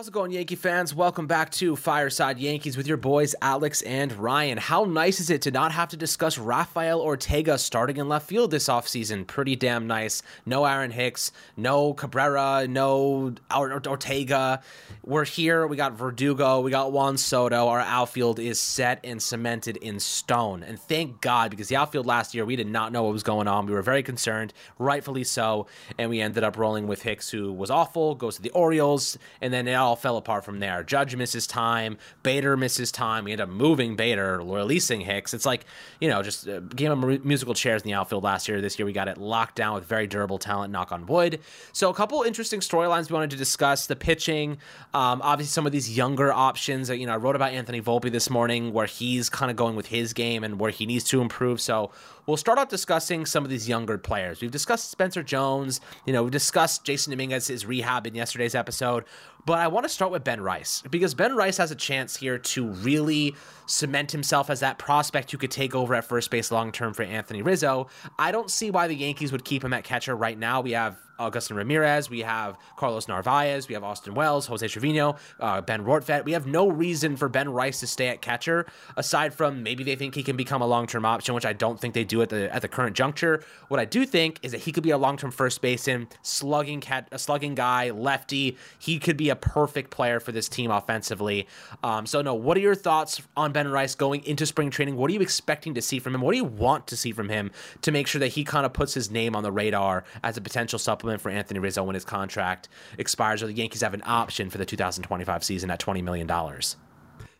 How's it going, Yankee fans? Welcome back to Fireside Yankees with your boys Alex and Ryan. How nice is it to not have to discuss Rafael Ortega starting in left field this offseason? Pretty damn nice. No Aaron Hicks, no Cabrera, no Ortega. We're here. We got Verdugo, we got Juan Soto. Our outfield is set and cemented in stone. And thank God, because the outfield last year, we did not know what was going on. We were very concerned, rightfully so. And we ended up rolling with Hicks, who was awful, goes to the Orioles, and then it all fell apart from there. Judge misses time, Bader misses time. We end up moving Bader, releasing Hicks. It's like, you know, just uh, game of musical chairs in the outfield last year. This year we got it locked down with very durable talent, knock on wood. So a couple interesting storylines we wanted to discuss. The pitching, um, obviously some of these younger options. You know, I wrote about Anthony Volpe this morning where he's kind of going with his game and where he needs to improve. So we'll start out discussing some of these younger players. We've discussed Spencer Jones. You know, We've discussed Jasson Dominguez's rehab in yesterday's episode. But I want to start with Ben Rice because Ben Rice has a chance here to really cement himself as that prospect who could take over at first base long term for Anthony Rizzo. I don't see why the Yankees would keep him at catcher right now. We have Agustin Ramirez, we have Carlos Narvaez, we have Austin Wells, Jose Trevino, uh, Ben Rortvedt. We have no reason for Ben Rice to stay at catcher aside from maybe they think he can become a long term option, which I don't think they do at the at the current juncture. What I do think is that he could be a long term first baseman, slugging cat, a slugging guy, lefty. He could be a perfect player for this team offensively. Um, so no, what are your thoughts on Ben Rice going into spring training? What are you expecting to see from him? What do you want to see from him to make sure that he kind of puts his name on the radar as a potential supplement? For Anthony Rizzo when his contract expires, or the Yankees have an option for the 2025 season at $20 million.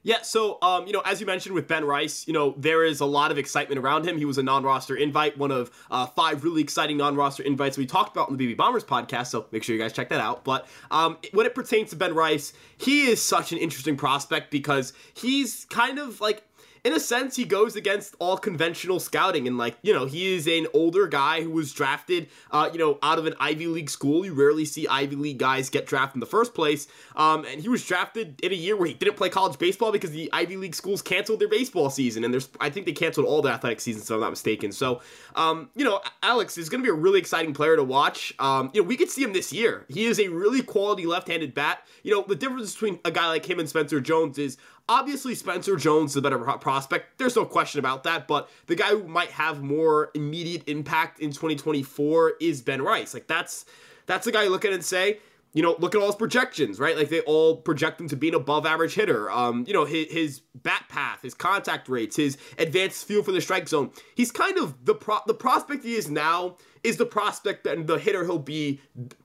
Yeah, so um, you know, as you mentioned with Ben Rice, you know there is a lot of excitement around him. He was a non-roster invite, one of uh, five really exciting non-roster invites we talked about in the BB Bombers podcast. So make sure you guys check that out. But um, when it pertains to Ben Rice, he is such an interesting prospect because he's kind of like in a sense, he goes against all conventional scouting. And, like, you know, he is an older guy who was drafted, uh, you know, out of an Ivy League school. You rarely see Ivy League guys get drafted in the first place. Um, and he was drafted in a year where he didn't play college baseball because the Ivy League schools canceled their baseball season. And there's, I think they canceled all the athletic seasons, if I'm not mistaken. So, um, you know, Alex is going to be a really exciting player to watch. Um, you know, we could see him this year. He is a really quality left handed bat. You know, the difference between a guy like him and Spencer Jones is Obviously, Spencer Jones is a better prospect. There's no question about that. But the guy who might have more immediate impact in 2024 is Ben Rice. Like that's that's the guy you look at and say, you know, look at all his projections, right? Like they all project him to be an above average hitter. Um, you know, his, his bat path, his contact rates, his advanced feel for the strike zone. He's kind of the pro- the prospect he is now is the prospect and the hitter he'll be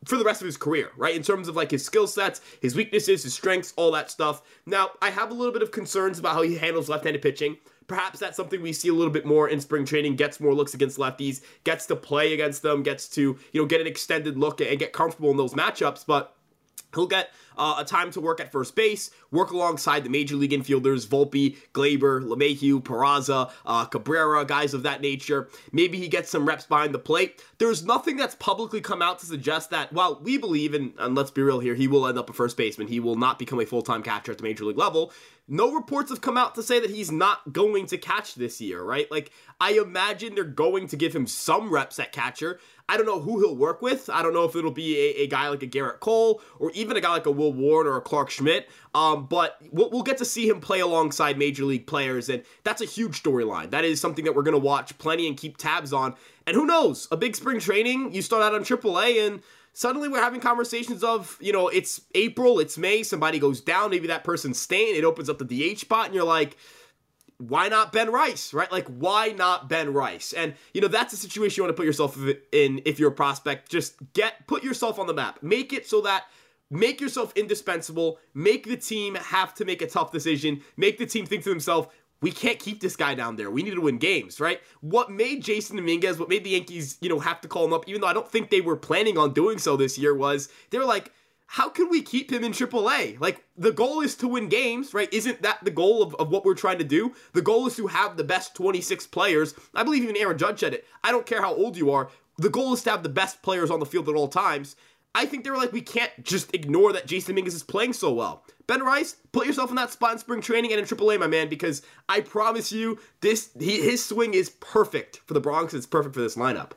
for the rest of his career, right? In terms of like his skill sets, his weaknesses, his strengths, all that stuff. Now, I have a little bit of concerns about how he handles left-handed pitching. Perhaps that's something we see a little bit more in spring training, gets more looks against lefties, gets to play against them, gets to, you know, get an extended look and get comfortable in those matchups, but He'll get uh, a time to work at first base, work alongside the major league infielders Volpe, Gleyber, LeMahieu, Peraza, uh, Cabrera, guys of that nature. Maybe he gets some reps behind the plate. There's nothing that's publicly come out to suggest that, well, we believe, and, and let's be real here, he will end up a first baseman. He will not become a full time catcher at the major league level. No reports have come out to say that he's not going to catch this year, right? Like, I imagine they're going to give him some reps at catcher. I don't know who he'll work with. I don't know if it'll be a, a guy like a Gerrit Cole or even a guy like a Will Warren or a Clarke Schmidt. Um, but we'll, we'll get to see him play alongside major league players, and that's a huge storyline. That is something that we're going to watch plenty and keep tabs on. And who knows? A big spring training, you start out on AAA, and suddenly we're having conversations of, you know, it's April, it's May, somebody goes down, maybe that person's staying, it opens up the DH spot, and you're like, why not Ben Rice, right? Like, why not Ben Rice? And, you know, that's a situation you want to put yourself in if you're a prospect. Just get, put yourself on the map. Make it so that, make yourself indispensable. Make the team have to make a tough decision. Make the team think to themselves, we can't keep this guy down there. We need to win games, right? What made Jasson Dominguez, what made the Yankees, you know, have to call him up, even though I don't think they were planning on doing so this year, was they were like, how can we keep him in AAA? Like, the goal is to win games, right? Isn't that the goal of, of what we're trying to do? The goal is to have the best 26 players. I believe even Aaron Judge said it. I don't care how old you are. The goal is to have the best players on the field at all times. I think they were like, we can't just ignore that Jasson Dominguez is playing so well. Ben Rice, put yourself in that spot in spring training and in AAA, my man, because I promise you, this he, his swing is perfect for the Bronx. It's perfect for this lineup.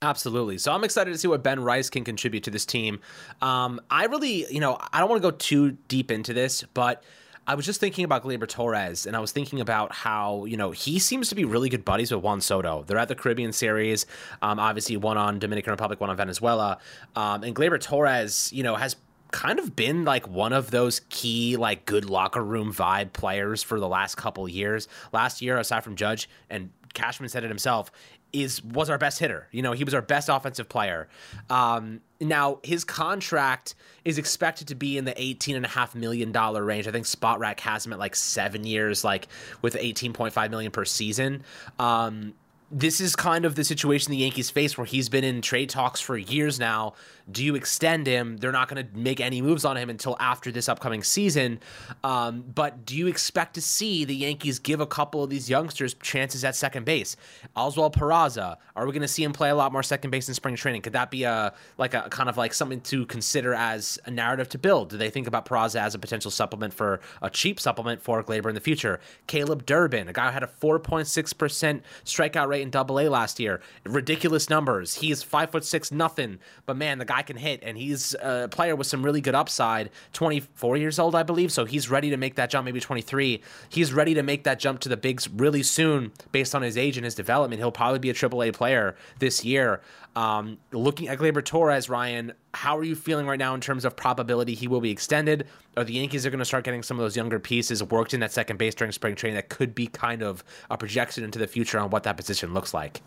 Absolutely. So I'm excited to see what Ben Rice can contribute to this team. Um, I really, you know, I don't want to go too deep into this, but I was just thinking about Gleyber Torres, and I was thinking about how you know he seems to be really good buddies with Juan Soto. They're at the Caribbean Series, um, obviously one on Dominican Republic, one on Venezuela, um, and Gleyber Torres, you know, has kind of been like one of those key like good locker room vibe players for the last couple years. Last year, aside from Judge and Cashman said it himself, is was our best hitter. You know, he was our best offensive player. Um, now his contract is expected to be in the eighteen and a half million dollar range. I think Spotrac has him at like seven years, like with eighteen point five million per season. Um, this is kind of the situation the Yankees face where he's been in trade talks for years now. Do you extend him? They're not going to make any moves on him until after this upcoming season. Um, but do you expect to see the Yankees give a couple of these youngsters chances at second base? Oswald Peraza, are we going to see him play a lot more second base in spring training? Could that be a like a kind of like something to consider as a narrative to build? Do they think about Peraza as a potential supplement for a cheap supplement for Gleyber in the future? Caleb Durbin, a guy who had a 4.6% strikeout rate in Double A last year. Ridiculous numbers. He is five foot six, nothing. But man, the guy can hit, and he's a player with some really good upside. Twenty four years old, I believe, so he's ready to make that jump. Maybe twenty three. He's ready to make that jump to the bigs really soon, based on his age and his development. He'll probably be a Triple A player this year. Um, looking at Gleyber Torres, Ryan, how are you feeling right now in terms of probability he will be extended? Are the Yankees are going to start getting some of those younger pieces worked in that second base during spring training that could be kind of a projection into the future on what that position looks like?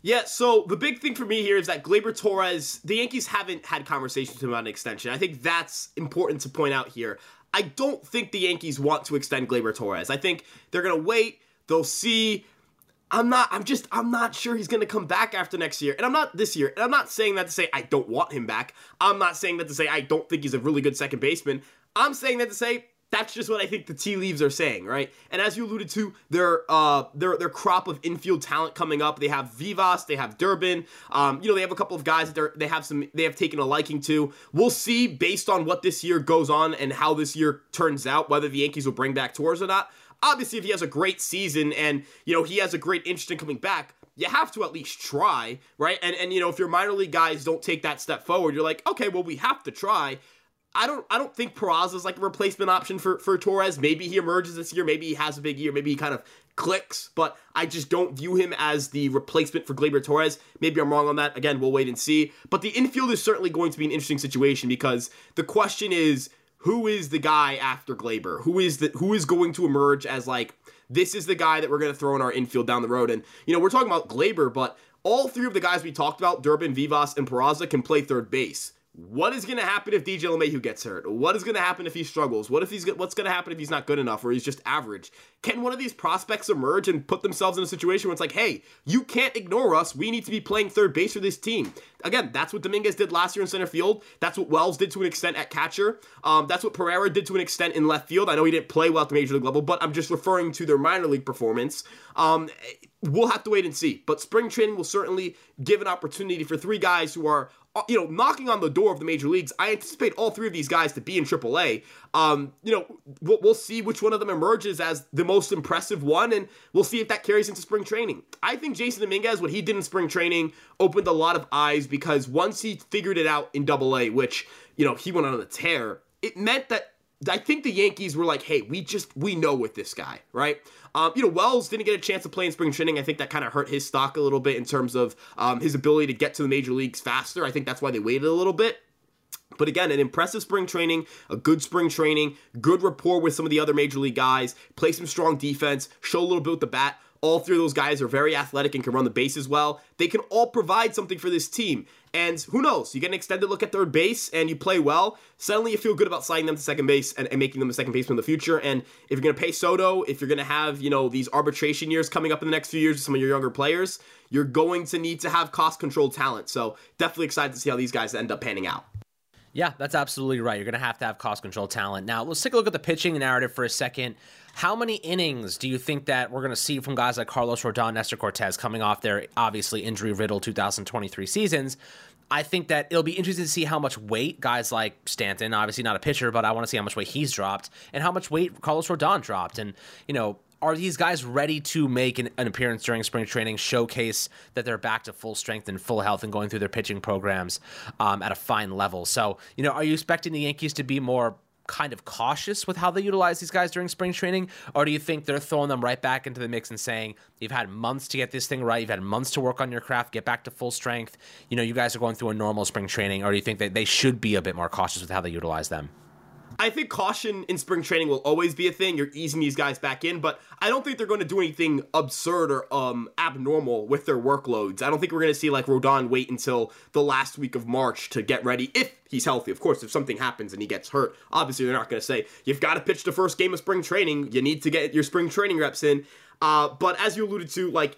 Yeah, so the big thing for me here is that Gleyber Torres, the Yankees haven't had conversations about an extension. I think that's important to point out here. I don't think the Yankees want to extend Gleyber Torres. I think they're going to wait. They'll see I'm not, I'm just, I'm not sure he's going to come back after next year. And I'm not this year. And I'm not saying that to say I don't want him back. I'm not saying that to say I don't think he's a really good second baseman. I'm saying that to say that's just what I think the tea leaves are saying, right? And as you alluded to, their uh their their crop of infield talent coming up. They have Vivas, they have Durbin. Um, you know, they have a couple of guys that they they have some they have taken a liking to. We'll see based on what this year goes on and how this year turns out whether the Yankees will bring back Torres or not obviously if he has a great season and you know he has a great interest in coming back you have to at least try right and and you know if your minor league guys don't take that step forward you're like okay well we have to try I don't I don't think Peraza is like a replacement option for for Torres. Maybe he emerges this year, maybe he has a big year, maybe he kind of clicks, but I just don't view him as the replacement for Gleyber Torres. Maybe I'm wrong on that. Again, we'll wait and see. But the infield is certainly going to be an interesting situation because the question is who is the guy after Gleyber? Who is the who is going to emerge as like this is the guy that we're going to throw in our infield down the road? And you know, we're talking about Gleyber, but all three of the guys we talked about, Durbin, Vivas, and Peraza, can play third base. What is going to happen if DJ LeMahieu gets hurt? What is going to happen if he struggles? What if he's what's going to happen if he's not good enough or he's just average? Can one of these prospects emerge and put themselves in a situation where it's like, hey, you can't ignore us. We need to be playing third base for this team. Again, that's what Dominguez did last year in center field. That's what Wells did to an extent at catcher. Um, that's what Pereira did to an extent in left field. I know he didn't play well at the major league level, but I'm just referring to their minor league performance. Um, we'll have to wait and see. But spring training will certainly give an opportunity for three guys who are you know, knocking on the door of the major leagues. I anticipate all three of these guys to be in AAA. Um, you know, we'll, we'll, see which one of them emerges as the most impressive one, and we'll see if that carries into spring training. I think Jasson Dominguez, what he did in spring training, opened a lot of eyes because once he figured it out in AA, which you know he went on a tear, it meant that I think the Yankees were like, hey, we just we know with this guy, right? Um, you know, Wells didn't get a chance to play in spring training. I think that kind of hurt his stock a little bit in terms of um, his ability to get to the major leagues faster. I think that's why they waited a little bit. But again, an impressive spring training, a good spring training, good rapport with some of the other major league guys, play some strong defense, show a little bit with the bat. All three of those guys are very athletic and can run the bases well. They can all provide something for this team. And who knows? You get an extended look at third base and you play well. Suddenly you feel good about sliding them to second base and, and making them a second baseman in the future. And if you're going to pay Soto, if you're going to have, you know, these arbitration years coming up in the next few years with some of your younger players, you're going to need to have cost controlled talent. So definitely excited to see how these guys end up panning out. Yeah, that's absolutely right. You're going to have to have cost control talent. Now, let's take a look at the pitching narrative for a second. How many innings do you think that we're going to see from guys like Carlos Rodon, Nestor Cortes coming off their obviously injury riddled 2023 seasons? I think that it'll be interesting to see how much weight guys like Stanton, obviously not a pitcher, but I want to see how much weight he's dropped and how much weight Carlos Rodon dropped. And, you know, are these guys ready to make an, an, appearance during spring training, showcase that they're back to full strength and full health and going through their pitching programs um, at a fine level? So, you know, are you expecting the Yankees to be more kind of cautious with how they utilize these guys during spring training? Or do you think they're throwing them right back into the mix and saying, you've had months to get this thing right, you've had months to work on your craft, get back to full strength, you know, you guys are going through a normal spring training, or do you think that they should be a bit more cautious with how they utilize them? I think caution in spring training will always be a thing. You're easing these guys back in, but I don't think they're going to do anything absurd or um, abnormal with their workloads. I don't think we're going to see like Rodon wait until the last week of March to get ready if he's healthy. Of course, if something happens and he gets hurt, obviously they're not going to say you've got to pitch the first game of spring training. You need to get your spring training reps in. Uh, but as you alluded to, like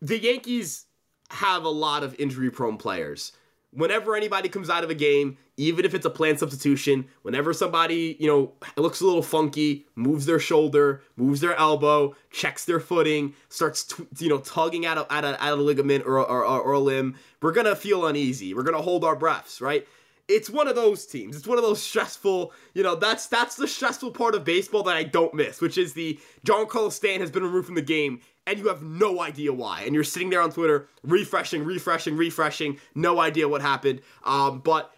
the Yankees have a lot of injury prone players whenever anybody comes out of a game, even if it's a planned substitution, whenever somebody, you know, looks a little funky, moves their shoulder, moves their elbow, checks their footing, starts, t- you know, tugging a, at a, at a ligament or, or, or a limb, we're going to feel uneasy. We're going to hold our breaths, right? It's one of those teams. It's one of those stressful, you know, that's that's the stressful part of baseball that I don't miss, which is the Giancarlo Stanton has been removed from the game and you have no idea why. And you're sitting there on Twitter, refreshing, refreshing, refreshing, no idea what happened. Um, but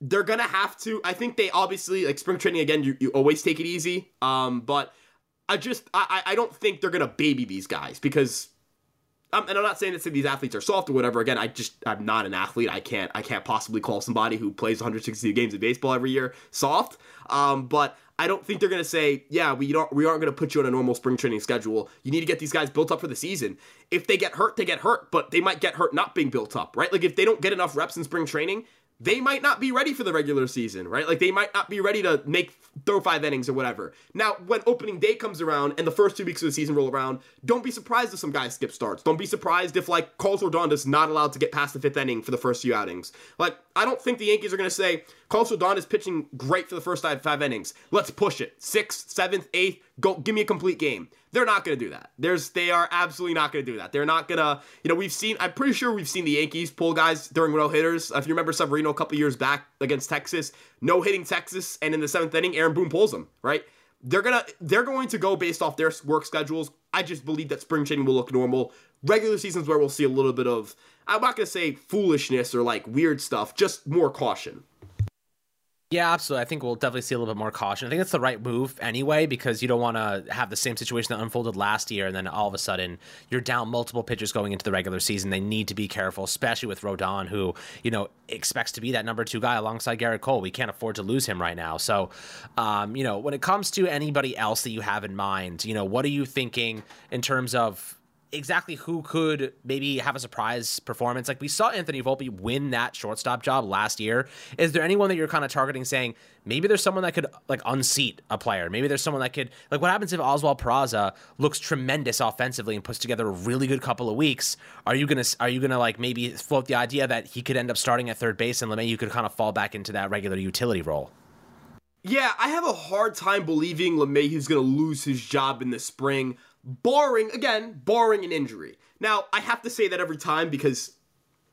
they're gonna have to. I think they obviously like spring training again. You, you always take it easy. Um, but I just I I don't think they're gonna baby these guys because. Um, and I'm not saying that these athletes are soft or whatever. Again, I just I'm not an athlete. I can't I can't possibly call somebody who plays 162 games of baseball every year soft. Um, but I don't think they're going to say, yeah, we don't we aren't going to put you on a normal spring training schedule. You need to get these guys built up for the season. If they get hurt, they get hurt, but they might get hurt not being built up, right? Like if they don't get enough reps in spring training, they might not be ready for the regular season, right? Like they might not be ready to make throw five innings or whatever. Now, when opening day comes around and the first two weeks of the season roll around, don't be surprised if some guys skip starts. Don't be surprised if like Carlos Rodon is not allowed to get past the fifth inning for the first few outings. Like I don't think the Yankees are going to say Carlos Rodon is pitching great for the first five, five innings. Let's push it. Sixth, seventh, eighth, go give me a complete game. They're not going to do that. There's they are absolutely not going to do that. They're not going to, you know, we've seen I'm pretty sure we've seen the Yankees pull guys during no hitters. If you remember Severino a couple years back against Texas, no hitting Texas and in the 7th inning Aaron Boone pulls them, right? They're going to they're going to go based off their work schedules. I just believe that spring training will look normal. Regular seasons where we'll see a little bit of I'm not going to say foolishness or like weird stuff, just more caution. Yeah, absolutely. I think we'll definitely see a little bit more caution. I think it's the right move anyway because you don't want to have the same situation that unfolded last year and then all of a sudden you're down multiple pitchers going into the regular season. They need to be careful, especially with Rodon, who you know expects to be that number two guy alongside Gerrit Cole. We can't afford to lose him right now. So, um, you know, when it comes to anybody else that you have in mind, you know, what are you thinking in terms of exactly who could maybe have a surprise performance. Like we saw Anthony Volpe win that shortstop job last year. Is there anyone that you're kind of targeting saying maybe there's someone that could like unseat a player? Maybe there's someone that could like what happens if Oswald Peraza looks tremendous offensively and puts together a really good couple of weeks? Are you gonna are you gonna like maybe float the idea that he could end up starting at third base and LeMahieu could kind of fall back into that regular utility role? Yeah, I have a hard time believing LeMahieu's going to lose his job in the spring barring again, barring an injury. Now, I have to say that every time because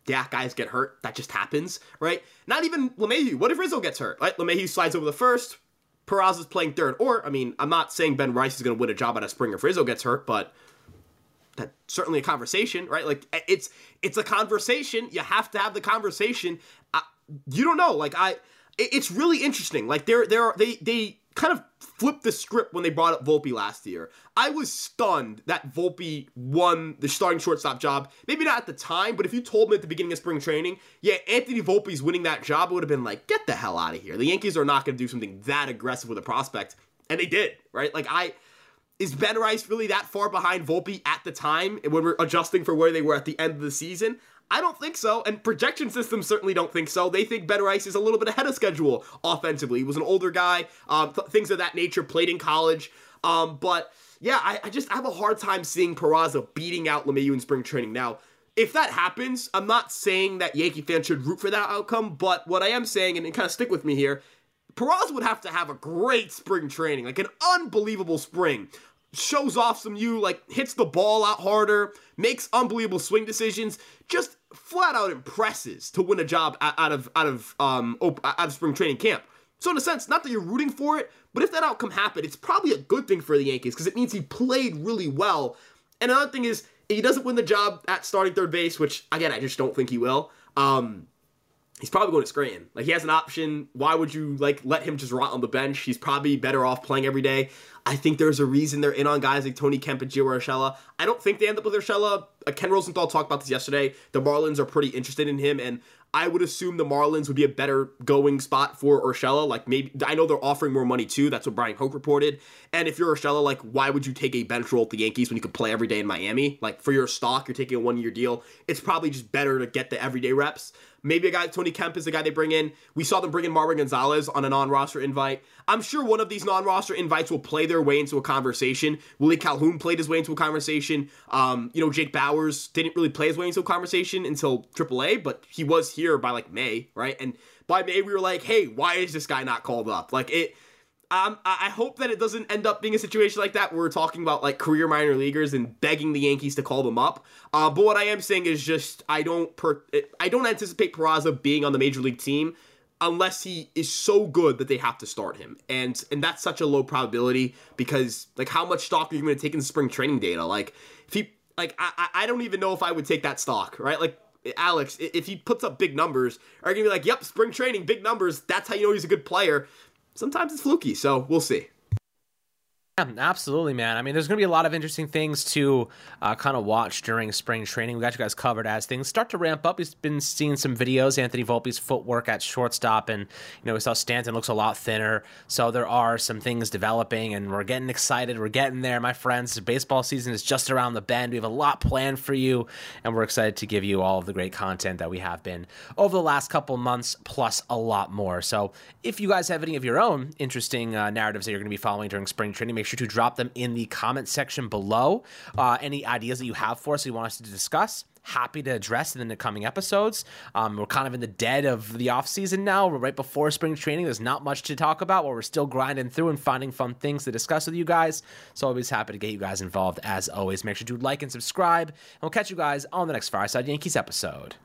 yeah, guys get hurt. That just happens, right? Not even LeMahieu. What if Rizzo gets hurt? Right? LeMahieu slides over the first. Peraza's playing third. Or, I mean, I'm not saying Ben Rice is going to win a job out of spring if Rizzo gets hurt, but that's certainly a conversation, right? Like it's it's a conversation. You have to have the conversation. I, you don't know. Like I, it's really interesting. Like they're they're they they kind of flipped the script when they brought up Volpe last year. I was stunned that Volpe won the starting shortstop job. Maybe not at the time, but if you told me at the beginning of spring training, yeah, Anthony Volpe's winning that job, I would have been like, get the hell out of here. The Yankees are not going to do something that aggressive with a prospect. And they did, right? Like, I. Is Ben Rice really that far behind Volpe at the time when we're adjusting for where they were at the end of the season? I don't think so, and projection systems certainly don't think so. They think Ben Rice is a little bit ahead of schedule offensively. He was an older guy, um, th- things of that nature, played in college. Um, but yeah, I, I, just have a hard time seeing Peraza beating out LeMahieu in spring training. Now, if that happens, I'm not saying that Yankee fans should root for that outcome, but what I am saying, and, and kind of stick with me here, Peraza would have to have a great spring training, like an unbelievable spring shows off some you, like hits the ball out harder, makes unbelievable swing decisions, just flat out impresses to win a job out of out of um out of spring training camp. So in a sense, not that you're rooting for it, But if that outcome happened, it's probably a good thing for the Yankees because it means he played really well. And another thing is, he doesn't win the job at starting third base, which again I just don't think he will. Um, he's probably going to Scranton. Like he has an option. Why would you like let him just rot on the bench? He's probably better off playing every day. I think there's a reason they're in on guys like Tony Kemp and Gio Urshela. I don't think they end up with Urshela. Uh, Ken Rosenthal talked about this yesterday. The Marlins are pretty interested in him, and I would assume the Marlins would be a better going spot for Urshela. Like maybe I know they're offering more money too. That's what Brian Hoch reported. And if you're Urshela, like why would you take a bench role at the Yankees when you could play every day in Miami? Like for your stock, you're taking a one year deal. It's probably just better to get the everyday reps. Maybe a guy Tony Kemp is the guy they bring in. We saw them bring in Marwin Gonzalez on a non-roster invite. I'm sure one of these non-roster invites will play their way into a conversation. Willie Calhoun played his way into a conversation. Um, you know, Jake Bauers didn't really play his way into a conversation until AAA, but he was here by like May, right? And by May we were like, hey, why is this guy not called up? Like it um, I hope that it doesn't end up being a situation like that where we're talking about like career minor leaguers and begging the Yankees to call them up. Uh, but what I am saying is just I don't per- I don't anticipate Peraza being on the major league team unless he is so good that they have to start him. And and that's such a low probability because like how much stock are you going to take in spring training data? Like if he like I I don't even know if I would take that stock, right? Like Alex, if he puts up big numbers, are you gonna be like, yep, spring training, big numbers. That's how you know he's a good player sometimes it's fluky. So we'll see. Yeah, absolutely, man. I mean, there's going to be a lot of interesting things to uh, kind of watch during spring training. We got you guys covered as things start to ramp up. We've been seeing some videos, Anthony Volpe's footwork at shortstop, and you know we saw Stanton looks a lot thinner. So there are some things developing, and we're getting excited. We're getting there, my friends. Baseball season is just around the bend. We have a lot planned for you, and we're excited to give you all of the great content that we have been over the last couple months, plus a lot more. So if you guys have any of your own interesting uh, narratives that you're going to be following during spring training, make sure to drop them in the comment section below. Uh, any ideas that you have for us, you want us to discuss, happy to address in the coming episodes. Um, we're kind of in the dead of the off season now. We're right before spring training. There's not much to talk about, but we're still grinding through and finding fun things to discuss with you guys. So always happy to get you guys involved as always. Make sure to like and subscribe, and we'll catch you guys on the next Fireside Yankees episode.